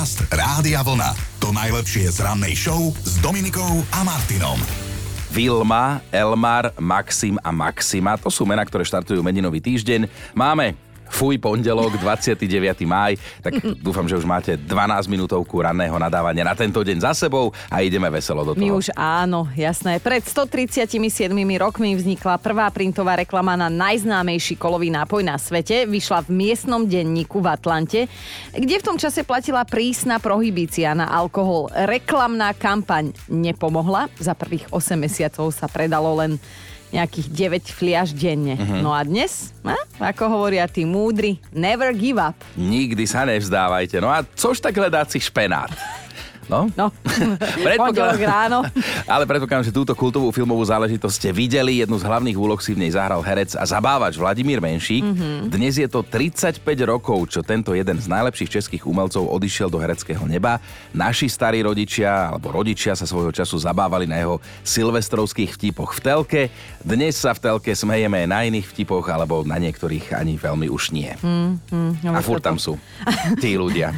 Podcast Rádia Vlna. To najlepšie z rannej show s Dominikou a Martinom. Vilma, Elmar, Maxim a Maxima. To sú mená, ktoré štartujú meninový týždeň. Máme Fuj, pondelok, 29. máj, tak dúfam, že už máte 12 minútovku ranného nadávania na tento deň za sebou a ideme veselo do toho. My už áno, jasné. Pred 137 rokmi vznikla prvá printová reklama na najznámejší kolový nápoj na svete. Vyšla v miestnom denníku v Atlante, kde v tom čase platila prísna prohibícia na alkohol. Reklamná kampaň nepomohla. Za prvých 8 mesiacov sa predalo len nejakých 9 fliaž denne. Mhm. Uh-huh. No a dnes, a, ako hovoria tí múdri, never give up. Nikdy sa nevzdávajte. No a což tak hledáci špenát? No, No, Predpokladám- ráno. Ale predpokladám, že túto kultovú filmovú záležitosť ste videli. Jednu z hlavných úloh si v nej zahral herec a zabávač Vladimír Menšík. Mm-hmm. Dnes je to 35 rokov, čo tento jeden z najlepších českých umelcov odišiel do hereckého neba. Naši starí rodičia alebo rodičia sa svojho času zabávali na jeho silvestrovských vtipoch v telke. Dnes sa v telke smejeme na iných vtipoch alebo na niektorých ani veľmi už nie. Mm, a furt tam sú tí ľudia.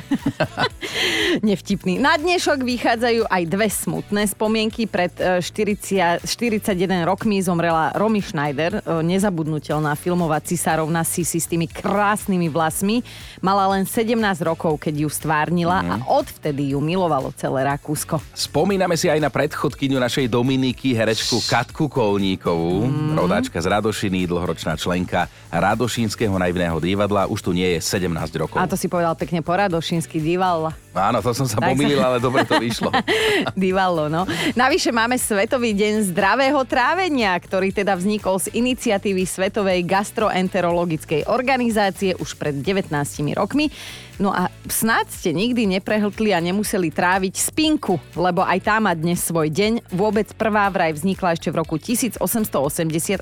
Nevtipný. Na dnešok vychádzajú aj dve smutné spomienky. Pred e, 40, 41 rokmi zomrela Romy Schneider, e, nezabudnutelná filmová cisárovna Sisi s tými krásnymi vlasmi. Mala len 17 rokov, keď ju stvárnila Mhm. a odvtedy ju milovalo celé Rakúsko. Spomíname si aj na predchodkyňu našej Dominiky, herečku Katku Kolníkovú, mm. rodáčka z Radošiny, dlhoročná členka Radošínskeho naivného divadla, už tu nie je 17 rokov. A to si povedal pekne poradošínsky dival. Áno, to som sa pomýlil, ale dobre to vyšlo. Divalo, no. Navyše máme Svetový deň zdravého trávenia, ktorý teda vznikol z iniciatívy Svetovej gastroenterologickej organizácie už pred 19 rokmi. No a snáď ste nikdy neprehltli a nemuseli tráviť spinku, lebo aj tá má dnes svoj deň. Vôbec prvá vraj vznikla ešte v roku 1880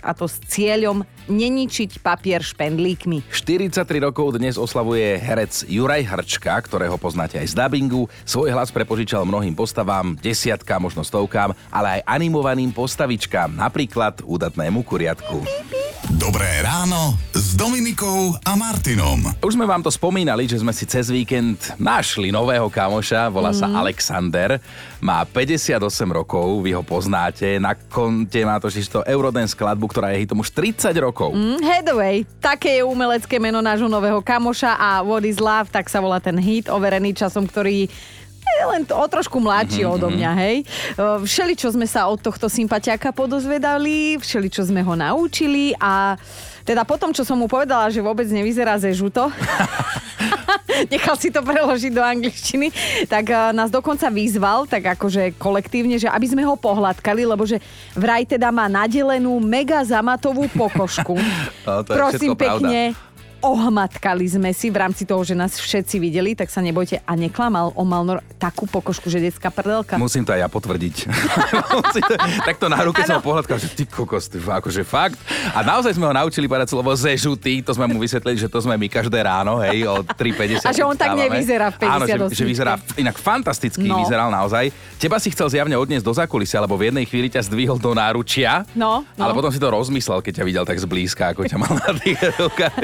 a to s cieľom neničiť papier špendlíkmi. 43 rokov dnes oslavuje herec Juraj Hrčka, ktorého poznáte aj z dubbingu. Svoj hlas prepožičal mnohým postavám, desiatkám, možno stovkám, ale aj animovaným postavičkám, napríklad údatnému kuriatku. Dobré ráno s Dominikou a Martinom. Už sme vám to spomínali, že sme si cez víkend našli nového kamoša, volá sa Alexander, má 58 rokov, vy ho poznáte, na konte má totiž to Eurodance skladbu, ktorá je hitom už 30 rokov. Mm, Headway, také je umelecké meno nášho nového kamoša a What is Love, tak sa volá ten hit, overený časom, ktorý je len o trošku mladší mm-hmm. odo mňa, hej. Všeli, čo sme sa od tohto sympatiaka podozvedali, všeli, čo sme ho naučili a teda potom, čo som mu povedala, že vôbec nevyzerá ze žuto, nechal si to preložiť do angličtiny, tak uh, nás dokonca vyzval, tak akože kolektívne, že aby sme ho pohľadkali, lebo že vraj teda má nadelenú mega zamatovú pokožku. No, to je Prosím všetko pravda. Ohmatkali sme si v rámci toho, že nás všetci videli, tak sa nebojte. A neklamal, on mal nor- takú pokožku, že detská prdelka. Musím to aj ja potvrdiť. Takto na ruke som ho pohľadkal, že ty kokos, ty, akože fakt. A naozaj sme ho naučili povedať slovo zežutý, to sme mu vysvetlili, že to sme my každé ráno, hej, o 3.50. A že on tak nevyzerá v Áno, že, 58. že vyzerá inak fantasticky No. vyzeral naozaj. Teba si chcel zjavne odniesť do zákulisia, lebo v jednej chvíli ťa zdvihol do náručia. No, no. Ale potom si to rozmyslel, keď ťa videl tak zblízka, ako ťa mal na tých rukách.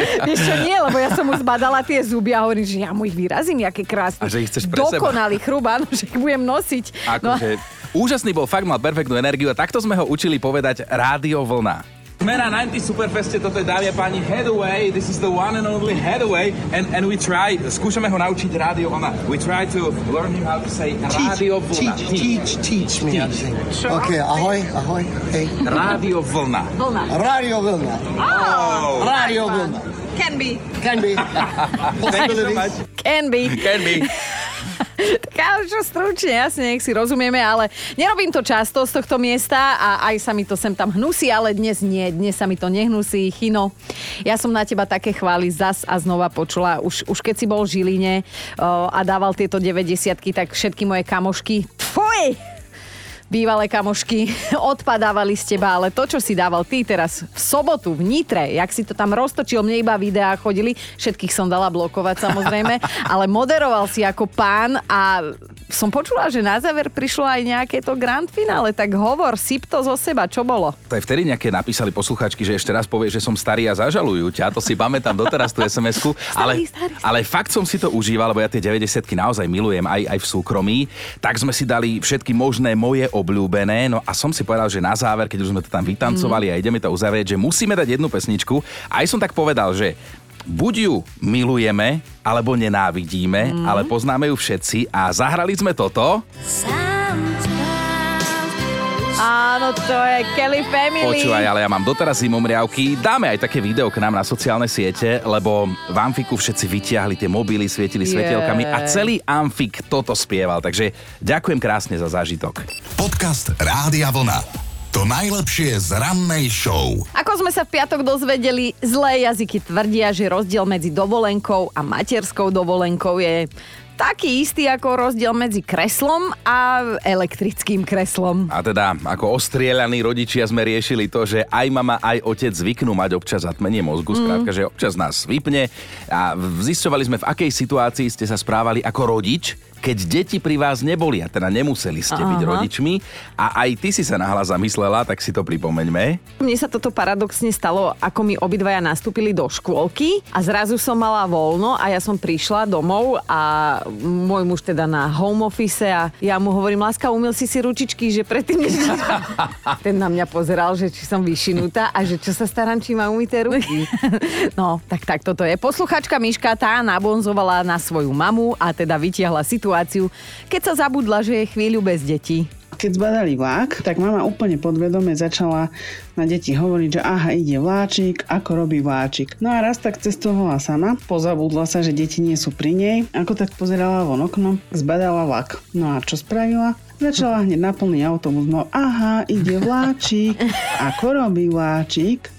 Čo, nie, lebo ja som mu zbadala tie zuby a hovorím, že ja mu ich vyrazím, aké krásne. A že ich chceš pre. Dokonalý chrub, áno, že ich budem nosiť. No, Akože, úžasný bol, fakt mal perfektnú energiu a takto sme ho učili povedať Rádio Vlna. Sme na 90 Superfeste, toto je dámy a páni Headway, this is the one and only Headway and, and we try, skúšame ho naučiť rádio vlna. We try to learn him how to say rádio vlna. Teach, teach, teach me say. Okay, ahoy, ahoy, hey. Rádio vlna. Radio Vilna. Oh, Radio Vilna. Can be. Can be. Thank you so Possibilities. much. Can be. Can be. Tak čo stručne, jasne, nech si rozumieme, ale nerobím to často z tohto miesta a aj sa mi to sem tam hnusí, ale dnes nie, dnes sa mi to nehnusí. Chino, ja som na teba také chvály zas a znova počula. Už, už keď si bol v Žiline o, a dával tieto 90 tak všetky moje kamošky, tvoj! Bývalé kamošky odpadávali z teba, ale to, čo si dával ty teraz v sobotu v Nitre, jak si to tam roztočil, mne iba videá chodili, všetkých som dala blokovať samozrejme, ale moderoval si ako pán a som počula, že na záver prišlo aj nejaké to grand finále, tak hovor, syp to zo seba, čo bolo? To je vtedy nejaké napísali posluchačky, že ešte raz povie, že som starý a zažalujú ťa. To si pamätám doteraz tú SMS-ku. Ale, starý, starý. ale fakt som si to užíval, lebo ja tie 90 naozaj milujem aj, aj v súkromí. Tak sme si dali všetky možné moje obľúbené. No a som si povedal, že na záver, keď už sme to tam vytancovali mm. a ideme to uzavrieť, že musíme dať jednu pesničku. Aj som tak povedal, že buď ju milujeme, alebo nenávidíme, mm. ale poznáme ju všetci a zahrali sme toto. Áno, to je Kelly Family. Počúvaj, ale ja mám doteraz zimomriavky. Dáme aj také video k nám na sociálne siete, lebo v Amfiku všetci vytiahli tie mobily, svietili Je. svetielkami a celý Amfik toto spieval. Takže ďakujem krásne za zážitok. Podcast Rádia Vlna. To najlepšie z rannej show. Ako sme sa v piatok dozvedeli, zlé jazyky tvrdia, že rozdiel medzi dovolenkou a materskou dovolenkou je taký istý ako rozdiel medzi kreslom a elektrickým kreslom. A teda, ako ostrielaní rodičia sme riešili to, že aj mama, aj otec zvyknú mať občas zatmenie mozgu, mm. skrátka, že občas nás vypne a zisťovali sme, v akej situácii ste sa správali ako rodič, keď deti pri vás neboli a teda nemuseli ste Aha. byť rodičmi a aj ty si sa nahlas zamyslela, tak si to pripomeňme. Mne sa toto paradoxne stalo, ako mi obidvaja nastúpili do škôlky a zrazu som mala voľno a ja som prišla domov a môj muž teda na home office a ja mu hovorím, láska, umil si si ručičky, že predtým než... Ten na mňa pozeral, že či som vyšinutá a že čo sa starám, či má umité ruky. no, tak tak toto je. Posluchačka Miška tá nabonzovala na svoju mamu a teda vytiahla situáciu, keď sa zabudla, že je chvíľu bez detí. Keď zbadali vlák, tak mama úplne podvedome začala na deti hovoriť, že aha, ide vláčik, ako robí vláčik. No a raz tak cestovala sama, pozabudla sa, že deti nie sú pri nej, ako tak pozerala von oknom, zbadala vlak. No a čo spravila? Začala hneď na plný autobus, no aha, ide vláčik, ako robí vláčik.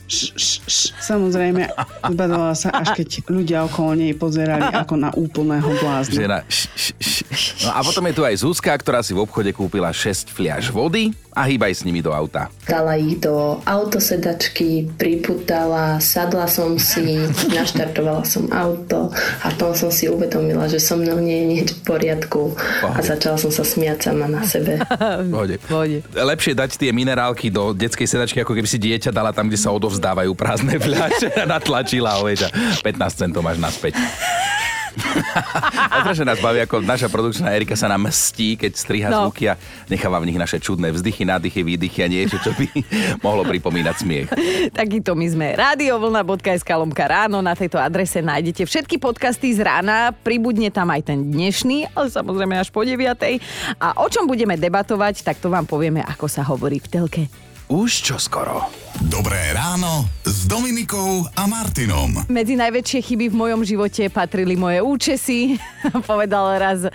Samozrejme, zbadala sa, až keď ľudia okolo nej pozerali ako na úplného blázna. Žena, š, š, š. No a potom je tu aj Zuzka, ktorá si v obchode kúpila 6 fliaž vody a hýbaj s nimi do auta. Dala ich do autosedačky, priputala, sadla som si, naštartovala som auto a potom som si uvedomila, že so mnou nie je nič v poriadku a začala som sa smiať sama na sebe. Pohode. Pohode. Lepšie dať tie minerálky do detskej sedačky, ako keby si dieťa dala tam, kde sa odovzdávajú prázdne fľaše a natlačila vieš, a 15 centov máš naspäť. A strašne nás baví, ako naša produkčná Erika sa nám mstí, keď striha No. zvuky a necháva v nich naše čudné vzdychy, nádychy, výdychy a niečo, čo by mohlo pripomínať smiech. Takýto my sme. Radiovlna.sk lomka ráno. Na tejto adrese nájdete všetky podcasty z rána. Pribudne tam aj ten dnešný, ale samozrejme až po 9. A o čom budeme debatovať, tak to vám povieme, ako sa hovorí v telke. Už čo skoro. Dobré ráno s Dominikou a Martinom. Medzi najväčšie chyby v mojom živote patrili moje účesy, povedal raz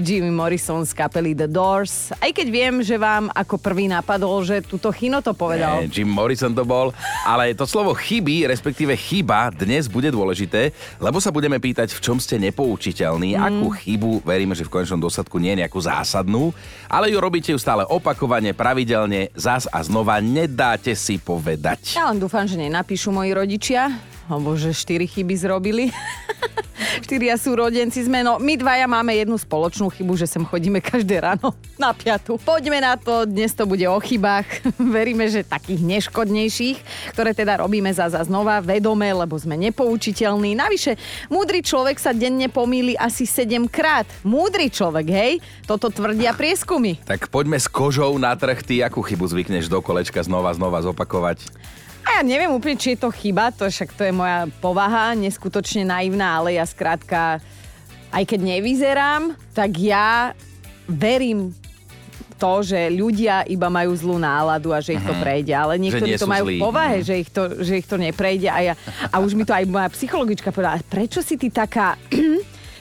Jimmy Morrison z kapely The Doors. Aj keď viem, že vám ako prvý napadol, že túto Chino to povedal. Nie, Jim Morrison to bol, ale to slovo chyby, respektíve chyba, dnes bude dôležité, lebo sa budeme pýtať, v čom ste nepoučiteľní, mm. akú chybu, veríme, že v konečnom dôsledku nie je nejakú zásadnú, ale ju robíte ju stále opakovane, pravidelne, zas a znova, nedáte si povedať. Ja len dúfam, že nenapíšu moji rodičia, lebo že štyri chyby zrobili. Štyria sú rodenci sme. No, my dvaja máme jednu spoločnú chybu, že sem chodíme každé ráno na piatu. Poďme na to, dnes to bude o chybách. Veríme, že takých neškodnejších, ktoré teda robíme za znova vedome, lebo sme nepoučiteľní. Navyše, múdry človek sa denne pomýli asi 7 krát. Múdry človek, hej? Toto tvrdia prieskumy. Tak poďme s kožou na trh, ty akú chybu zvykneš do kolečka znova, znova zopakovať. Ja neviem úplne, či je to chyba, to však to je moja povaha, neskutočne naivná, ale ja skrátka, aj keď nevyzerám, tak ja verím to, že ľudia iba majú zlú náladu a že ich to prejde, ale niektorí nie to majú v povahe, Mhm. že ich, to, že ich to neprejde a, ja, a už mi to aj moja psychologička povedala, "A prečo si ty taká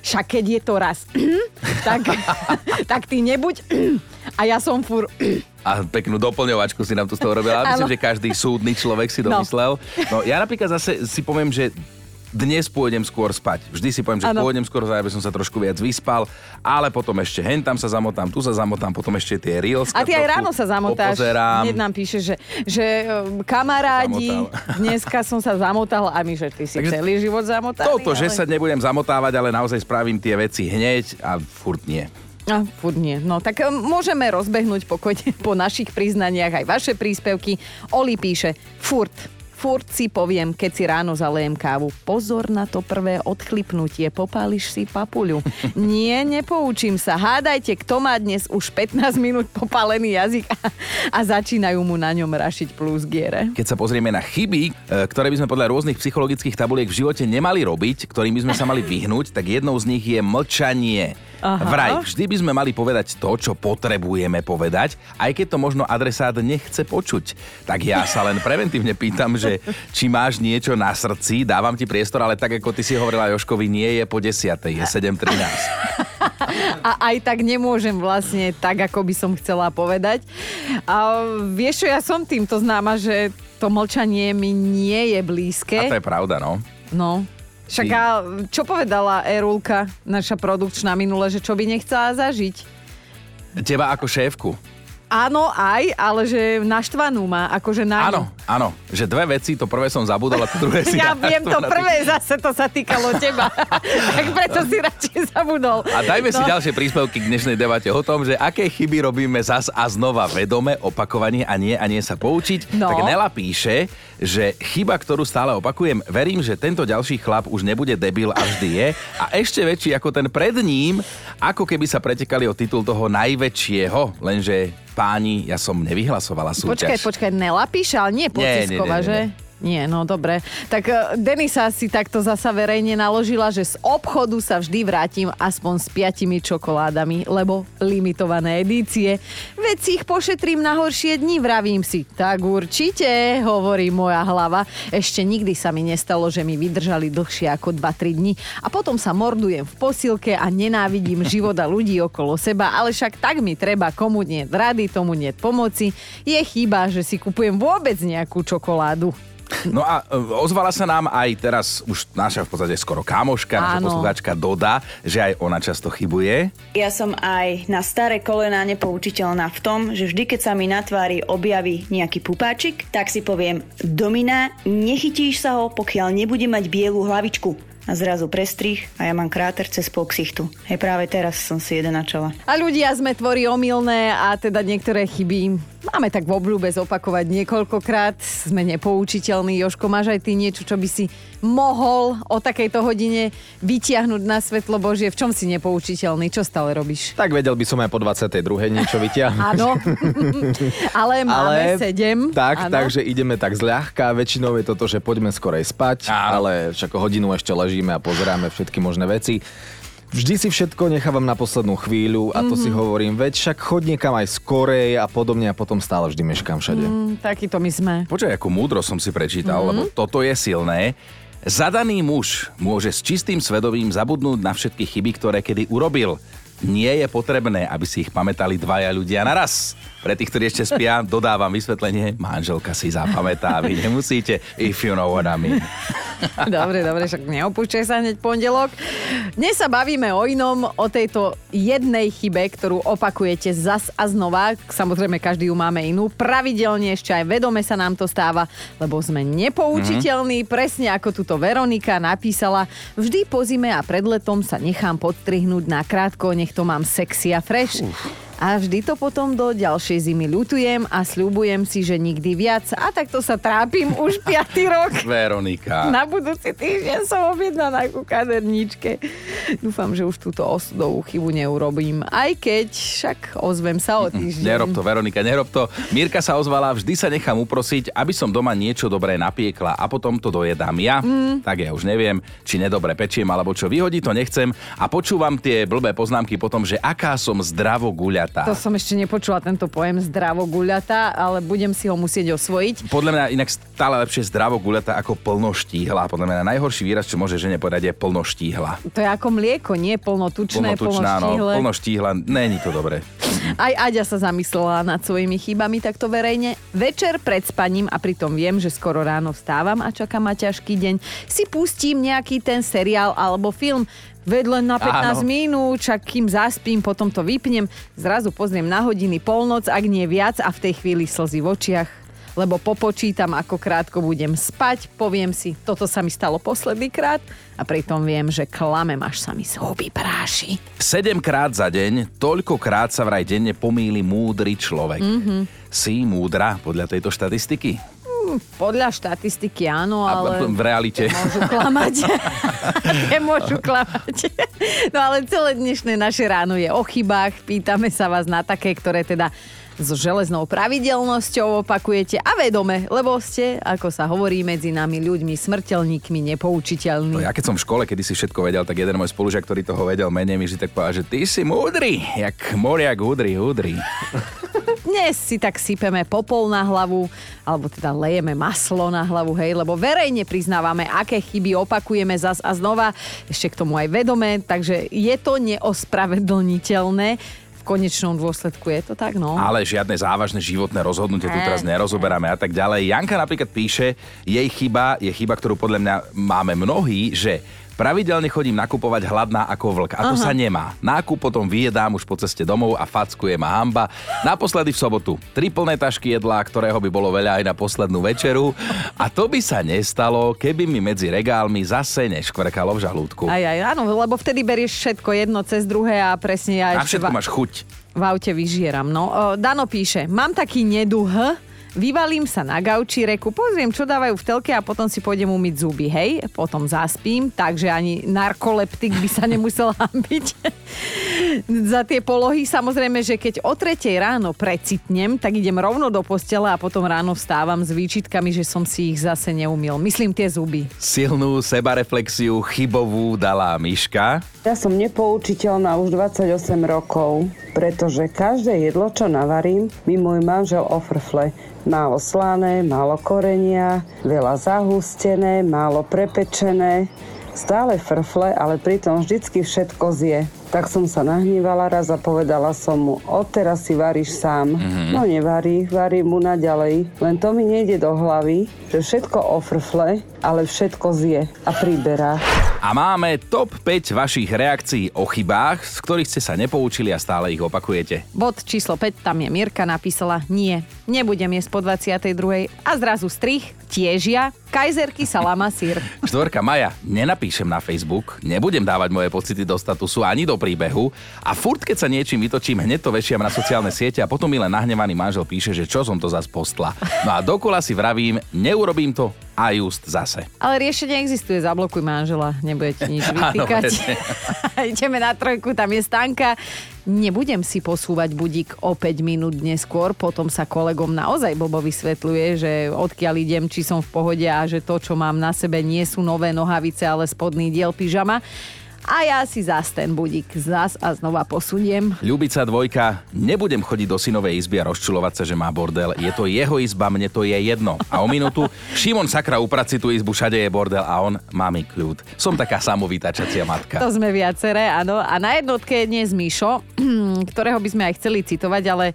však keď je to raz, tak, tak ty nebuď a ja som fur A peknú doplňovačku si nám tu z toho robila. Myslím, že každý súdny človek si No. domyslel. No. ja napríklad zase si poviem, že dnes pôjdem skôr spať. Vždy si poviem, že Áno. pôjdem skôr aby som sa trošku viac vyspal, ale potom ešte hen tam sa zamotám, tu sa zamotám, potom ešte tie reels. A ty aj ráno sa zamotáš. Popozerám. Hneď nám píše, že, že um, kamarádi, dneska som sa zamotal a my, že ty si Takže celý život zamotaný. Toto, že ale... sa nebudem zamotávať, ale naozaj spravím tie veci hneď a furt nie. A furt nie. No tak e, môžeme rozbehnúť pokojne po našich priznaniach aj vaše príspevky. Oli píše, furt, furt si poviem, keď si ráno zalejem kávu. Pozor na to prvé odchlipnutie, popáliš si papuľu. Nie, nepoučím sa. Hádajte, kto má dnes už 15 minút popálený jazyk a, a začínajú mu na ňom rašiť plusgiere. Keď sa pozrieme na chyby, e, ktoré by sme podľa rôznych psychologických tabuliek v živote nemali robiť, ktorým by sme sa mali vyhnúť, tak jednou z nich je mlčanie. Aha. Vraj, vždy by sme mali povedať to, čo potrebujeme povedať, aj keď to možno adresát nechce počuť. Tak ja sa len preventívne pýtam, že či máš niečo na srdci, dávam ti priestor, ale tak ako ty si hovorila Joškovi, nie je po 10. je 7.13. A aj tak nemôžem vlastne tak, ako by som chcela povedať. A vieš čo, ja som týmto známa, že to mlčanie mi nie je blízke. A to je pravda, no. No, však a čo povedala Erulka, naša produkčná minule, že čo by nechcela zažiť? Teba ako šéfku. Áno, aj, ale že naštvanú má, akože na Áno, áno, že dve veci, to prvé som zabudol a to druhé si Ja viem, to prvé zase to sa týkalo teba. tak preto si radšej zabudol. A dajme no. si ďalšie príspevky k dnešnej debate o tom, že aké chyby robíme zas a znova vedome, opakovanie a nie a nie sa poučiť. No. Tak Nela píše, že chyba, ktorú stále opakujem, verím, že tento ďalší chlap už nebude debil a vždy je a ešte väčší ako ten pred ním, ako keby sa pretekali o titul toho najväčšieho, lenže páni, ja som nevyhlasovala súťaž. Počkaj, počkaj, Nela píše, ale nie Pocisková, nie, nie, že? nie. Nie, no dobre. Tak eh, Denisa si takto zasa verejne naložila, že z obchodu sa vždy vrátim aspoň s piatimi čokoládami, lebo limitované edície. Veď si ich pošetrím na horšie dni, vravím si. Tak určite, hovorí moja hlava. Ešte nikdy sa mi nestalo, že mi vydržali dlhšie ako 2-3 dni a potom sa mordujem v posilke a nenávidím život a ľudí okolo seba, ale však tak mi treba, komu nie rady, tomu nie pomoci. Je chyba, že si kupujem vôbec nejakú čokoládu. No a e, ozvala sa nám aj teraz už naša v podstate skoro kamoška, naša Áno. poslucháčka Doda, že aj ona často chybuje. Ja som aj na staré kolená nepoučiteľná v tom, že vždy, keď sa mi na tvári objaví nejaký pupáčik, tak si poviem, Domina, nechytíš sa ho, pokiaľ nebude mať bielu hlavičku. A zrazu prestrih a ja mám kráter cez pol ksichtu. Hej, práve teraz som si jeden načala. A ľudia sme tvorí omylné a teda niektoré chyby máme tak v obľúbe zopakovať niekoľkokrát. Sme nepoučiteľní. Joško, máš aj ty niečo, čo by si mohol o takejto hodine vytiahnuť na svetlo Božie? V čom si nepoučiteľný? Čo stále robíš? Tak vedel by som aj po 22. niečo vyťahnuť. Áno, ale máme sedem. Tak, Áno. takže ideme tak zľahka. Väčšinou je toto, že poďme skorej spať, Áno. ale však hodinu ešte ležíme a pozeráme všetky možné veci. Vždy si všetko nechávam na poslednú chvíľu a to si Mhm. hovorím, veď však chod niekam aj skorej a podobne a potom stále vždy meškám všade. Mm, takýto my sme. Počkaj, ako múdro som si prečítal, Mhm. lebo toto je silné. Zadaný muž môže s čistým svedomím zabudnúť na všetky chyby, ktoré kedy urobil. Nie je potrebné, aby si ich pamätali dvaja ľudia naraz. Pre tých, ktorí ešte spia, dodávam vysvetlenie. Manželka si zapamätá, vy nemusíte. If you know what I mean. Dobre, dobre, však neopúšťaj sa hneď pondelok. Dnes sa bavíme o inom, o tejto jednej chybe, ktorú opakujete zas a znova. Samozrejme, každý ju máme inú. Pravidelne ešte aj vedome sa nám to stáva, lebo sme nepoučiteľní. Presne ako tuto Veronika napísala, vždy po zime a pred letom sa nechám podstrihnúť na krátko, nech to mám sexy a fresh. A vždy to potom do ďalšej zimy ľutujem a sľubujem si, že nikdy viac. A takto sa trápim už 5. rok. Veronika. Na budúci týždeň som objednaná ku kaderníčke. Dúfam, že už túto osudovú chybu neurobím. Aj keď však ozvem sa o týždeň. Nerob to, Veronika, nerob to. Mirka sa ozvala, vždy sa nechám uprosiť, aby som doma niečo dobré napiekla a potom to dojedám ja. Mm. Tak ja už neviem, či nedobre pečiem alebo čo vyhodí, to nechcem. A počúvam tie blbé poznámky potom, že aká som zdravo guľatá. To som ešte nepočula tento pojem zdravo guľata, ale budem si ho musieť osvojiť. Podľa mňa inak stále lepšie zdravo guľatá ako plnoštíhla. Podľa mňa najhorší výraz, čo môže žene povedať, je plnoštíhla. To je ako mlieko, nie plnotučné, Plnotučná, no, plnoštíhle. plnoštíhla, není to dobré. Aj Aďa sa zamyslela nad svojimi chybami takto verejne. Večer pred spaním a pritom viem, že skoro ráno vstávam a čaká ma ťažký deň, si pustím nejaký ten seriál alebo film. Len na 15 Áno. minút, čak kým zaspím, potom to vypnem, zrazu pozriem na hodiny polnoc, ak nie viac a v tej chvíli slzy v očiach. lebo popočítam, ako krátko budem spať, poviem si, toto sa mi stalo posledný krát a pritom viem, že klamem, až sa mi z huby práši. 7 krát za deň, toľkokrát sa vraj denne pomýli múdry človek. Mm-hmm. Si múdra podľa tejto štatistiky? Podľa štatistiky áno, A ale... v realite. Môžu klamať. Nemôžu klamať. No ale celé dnešné naše ráno je o chybách. Pýtame sa vás na také, ktoré teda so železnou pravidelnosťou opakujete a vedome, lebo ste, ako sa hovorí medzi nami ľuďmi, smrteľníkmi, nepoučiteľní. No ja keď som v škole, kedy si všetko vedel, tak jeden môj spolužiak, ktorý toho vedel menej, mi vždy tak povedal, že ty si múdry, jak moriak hudry, hudry. Dnes si tak sypeme popol na hlavu, alebo teda lejeme maslo na hlavu, hej, lebo verejne priznávame, aké chyby opakujeme zas a znova, ešte k tomu aj vedome, takže je to neospravedlniteľné. V konečnom dôsledku je to tak, no. Ale žiadne závažné životné rozhodnutie tu teraz nerozoberáme a tak ďalej. Janka napríklad píše, jej chyba je chyba, ktorú podľa mňa máme mnohí, že Pravidelne chodím nakupovať hladná ako vlk a to Aha. sa nemá. Nákup potom vyjedám už po ceste domov a fackuje ma hamba. Naposledy v sobotu. Tri plné tašky jedla, ktorého by bolo veľa aj na poslednú večeru. A to by sa nestalo, keby mi medzi regálmi zase neškvrkalo v žalúdku. Aj, aj, áno, lebo vtedy berieš všetko jedno cez druhé a presne ja Na všetko va- máš chuť. v aute vyžieram. No, Dano píše, mám taký neduh, vyvalím sa na gauči, reku, pozriem, čo dávajú v telke a potom si pôjdem umyť zuby, hej? Potom zaspím, takže ani narkoleptik by sa nemusel hambiť za tie polohy. Samozrejme, že keď o tretej ráno precitnem, tak idem rovno do postele a potom ráno vstávam s výčitkami, že som si ich zase neumil. Myslím tie zuby. Silnú sebareflexiu chybovú dala Miška. Ja som nepoučiteľná už 28 rokov, pretože každé jedlo, čo navarím, mi môj manžel ofrfle. Málo slané, málo korenia, veľa zahustené, málo prepečené. Stále frfle, ale pritom vždycky všetko zje. Tak som sa nahnívala raz a povedala som mu, odteraz si varíš sám. No nevarí, varí mu naďalej. Len to mi nejde do hlavy, že všetko ofrfle, ale všetko zje a priberá. A máme top 5 vašich reakcií o chybách, z ktorých ste sa nepoučili a stále ich opakujete. Bod číslo 5, tam je Mirka napísala, nie, nebudem jesť po 22. A zrazu strich, tiež ja, kajzerky, salama, sír. Štvorka Maja, nenapíšem na Facebook, nebudem dávať moje pocity do statusu ani do príbehu a furt, keď sa niečím vytočím, hneď to vešiam na sociálne siete a potom mi len nahnevaný manžel píše, že čo som to zas postla. No a dokola si vravím, neurobím to a just zase. Ale riešenie existuje, zablokuj manžela, nebude ti nič Áno, vytýkať. presne. Ideme na trojku, tam je Stanka. Nebudem si posúvať budík o 5 minút neskôr, potom sa kolegom naozaj Bobo vysvetľuje, že odkiaľ idem, či som v pohode a že to, čo mám na sebe, nie sú nové nohavice, ale spodný diel pyžama. A ja si zás ten budík zás a znova posuniem. Ľubica dvojka, nebudem chodiť do synovej izby a rozčulovať sa, že má bordel. Je to jeho izba, mne to je jedno. A o minútu, Šimon sakra upraci tú izbu, všade je bordel a on má mi kľud. Som taká samovytačacia matka. To sme viaceré, áno. A na jednotke je dnes Mišo, ktorého by sme aj chceli citovať, ale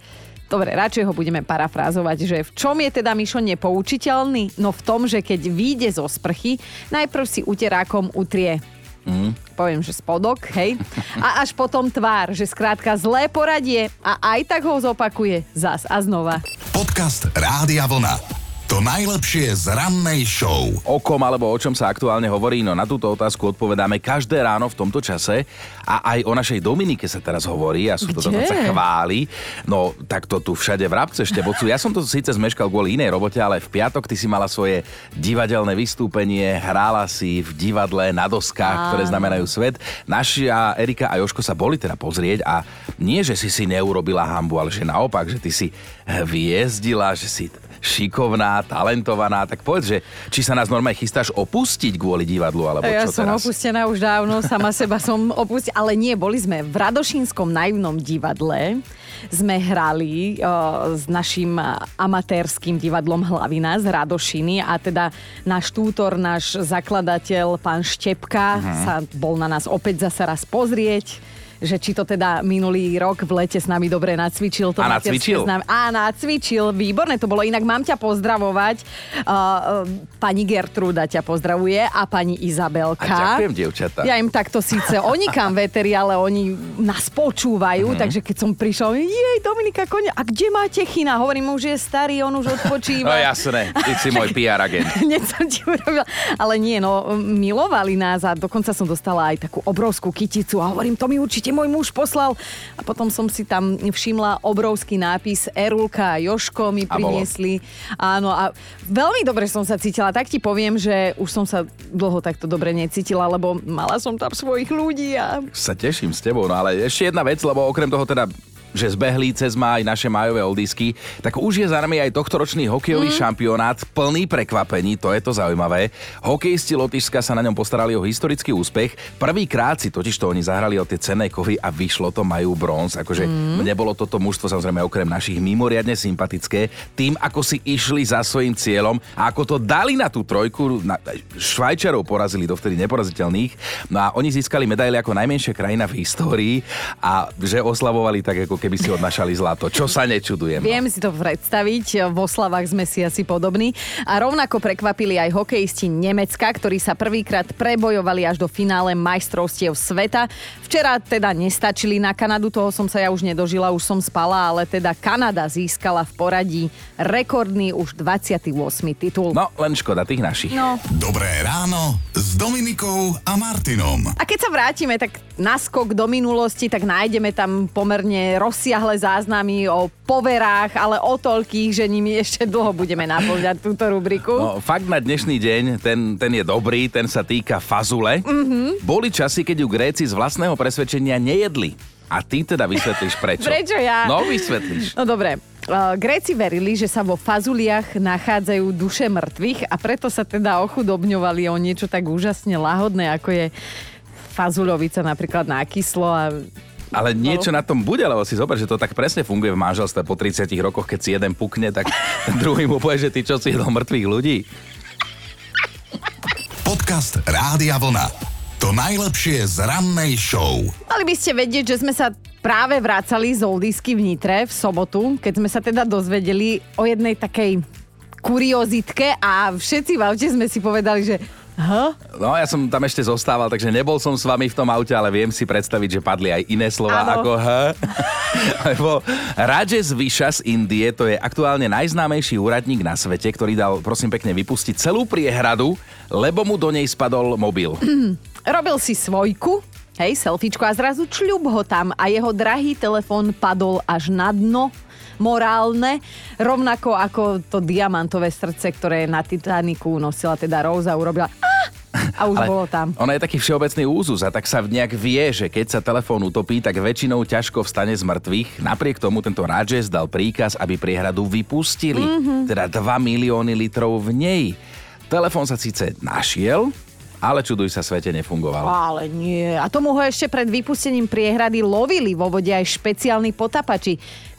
Dobre, radšej ho budeme parafrázovať, že v čom je teda Mišo nepoučiteľný? No v tom, že keď vyjde zo sprchy, najprv si uterákom utrie Mm. poviem, že spodok, hej. A až potom tvár, že skrátka zlé poradie a aj tak ho zopakuje zas a znova. Podcast Rádia Vlna. To najlepšie z rannej show. O kom alebo o čom sa aktuálne hovorí, no na túto otázku odpovedáme každé ráno v tomto čase a aj o našej Dominike sa teraz hovorí a sú to Kde? dokonca chváli. No tak to tu všade v Rabce štebocu. Ja som to síce zmeškal kvôli inej robote, ale v piatok ty si mala svoje divadelné vystúpenie, hrála si v divadle na doskách, ktoré znamenajú svet. Naša Erika a Joško sa boli teda pozrieť a nie, že si si neurobila hambu, ale že naopak, že ty si hviezdila, že si šikovná, talentovaná, tak povedz, že či sa nás normálne chystáš opustiť kvôli divadlu, alebo ja čo som teraz? opustená už dávno, sama seba som opustila, ale nie, boli sme v Radošínskom naivnom divadle, sme hrali o, s našim amatérským divadlom Hlavina z Radošiny a teda náš tútor, náš zakladateľ, pán Štepka, Mhm. sa bol na nás opäť zase raz pozrieť že či to teda minulý rok v lete s nami dobre nacvičil. To A nacvičil? nami. A nacvičil, výborné to bolo. Inak mám ťa pozdravovať. Uh, pani Gertruda ťa pozdravuje a pani Izabelka. A ďakujem, dievčatá. Ja im takto síce oni kam veteri, ale oni nás počúvajú, Mhm. takže keď som prišla, jej Dominika Konia, a kde máte chyna? Hovorím, už je starý, on už No odpočíva. jasné, ty si môj PR agent. Hneď som ti urobila. Ale nie, no, milovali nás a dokonca som dostala aj takú obrovskú kyticu a hovorím, to mi určite môj muž poslal. A potom som si tam všimla obrovský nápis Erulka a Joško mi A priniesli. Áno, a veľmi dobre som sa cítila. Tak ti poviem, že už som sa dlho takto dobre necítila, lebo mala som tam svojich ľudí a Sa teším s tebou, no ale ešte jedna vec, lebo okrem toho teda že zbehli cez má aj naše majové oldisky, tak už je za nami aj tohtoročný hokejový mm. šampionát plný prekvapení, to je to zaujímavé. Hokejisti Lotyšska sa na ňom postarali o historický úspech. Prvýkrát si totiž to oni zahrali o tie cenné kovy a vyšlo to, majú bronz. Akože mm. nebolo toto mužstvo samozrejme okrem našich mimoriadne sympatické. Tým, ako si išli za svojim cieľom a ako to dali na tú trojku, na, Švajčarov porazili dovtedy neporaziteľných. No a oni získali medaily ako najmenšia krajina v histórii a že oslavovali tak, ako keby si odnašali zlato. Čo sa nečudujem. no. Viem si to predstaviť, v oslavách sme si asi podobní. A rovnako prekvapili aj hokejisti Nemecka, ktorí sa prvýkrát prebojovali až do finále majstrovstiev sveta. Včera teda nestačili na Kanadu, toho som sa ja už nedožila, už som spala, ale teda Kanada získala v poradí rekordný už 28. titul. No, len škoda tých našich. No. Dobré ráno s Dominikou a Martinom. A keď sa vrátime tak naskok do minulosti, tak nájdeme tam pomerne rozsiahle záznamy o poverách, ale o toľkých, že nimi ešte dlho budeme naplňať túto rubriku. No, fakt na dnešný deň, ten, ten je dobrý, ten sa týka fazule. Mm-hmm. Boli časy, keď ju Gréci z vlastného presvedčenia nejedli. A ty teda vysvetlíš prečo. Prečo ja? No, vysvetlíš. No dobre. Uh, Gréci verili, že sa vo fazuliach nachádzajú duše mŕtvych a preto sa teda ochudobňovali o niečo tak úžasne lahodné, ako je fazuľovica napríklad na kyslo a Ale niečo na tom bude, lebo si zober, že to tak presne funguje v manželstve po 30 rokoch, keď si jeden pukne, tak ten druhý mu povie, že ty čo si jedol mŕtvych ľudí. Podcast Rádia Vlna. To najlepšie z rannej show. Mali by ste vedieť, že sme sa práve vracali z Oldisky v Nitre v sobotu, keď sme sa teda dozvedeli o jednej takej kuriozitke a všetci v aute sme si povedali, že Huh? No, ja som tam ešte zostával, takže nebol som s vami v tom aute, ale viem si predstaviť, že padli aj iné slova Áno. ako H. Lebo Rajesh Visha z Indie, to je aktuálne najznámejší úradník na svete, ktorý dal, prosím pekne, vypustiť celú priehradu, lebo mu do nej spadol mobil. Robil si svojku, hej, selfiečko a zrazu čľub ho tam a jeho drahý telefón padol až na dno morálne, rovnako ako to diamantové srdce, ktoré na Titaniku nosila teda Rosa, urobila "Ah!" A už bolo tam. Ono je taký všeobecný úzus a tak sa nejak vie, že keď sa telefón utopí, tak väčšinou ťažko vstane z mŕtvych. Napriek tomu tento Rajesh dal príkaz, aby priehradu vypustili. Mm-hmm. Teda 2 milióny litrov v nej. Telefón sa síce našiel, ale čuduj sa, svete nefungoval. Ale nie. A tomu ho ešte pred vypustením priehrady lovili vo vode aj špeciálni potapači,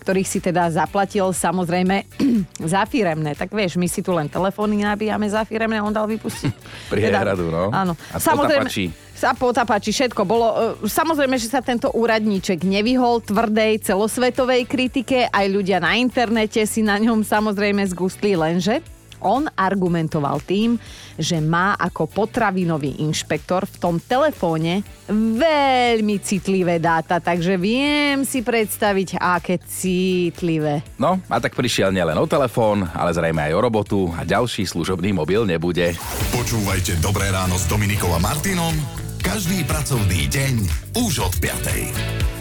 ktorých si teda zaplatil samozrejme za firemné. Tak vieš, my si tu len telefóny nabíjame za firemné, on dal vypustiť. Priehradu, no. Áno. A potapači. Sa potapači, všetko bolo. e, Samozrejme, že sa tento úradníček nevyhol tvrdej celosvetovej kritike, aj ľudia na internete si na ňom samozrejme zgustli, lenže on argumentoval tým, že má ako potravinový inšpektor v tom telefóne veľmi citlivé dáta, takže viem si predstaviť, aké citlivé. No a tak prišiel nielen o telefón, ale zrejme aj o robotu a ďalší služobný mobil nebude. Počúvajte Dobré ráno s Dominikou a Martinom každý pracovný deň už od 5.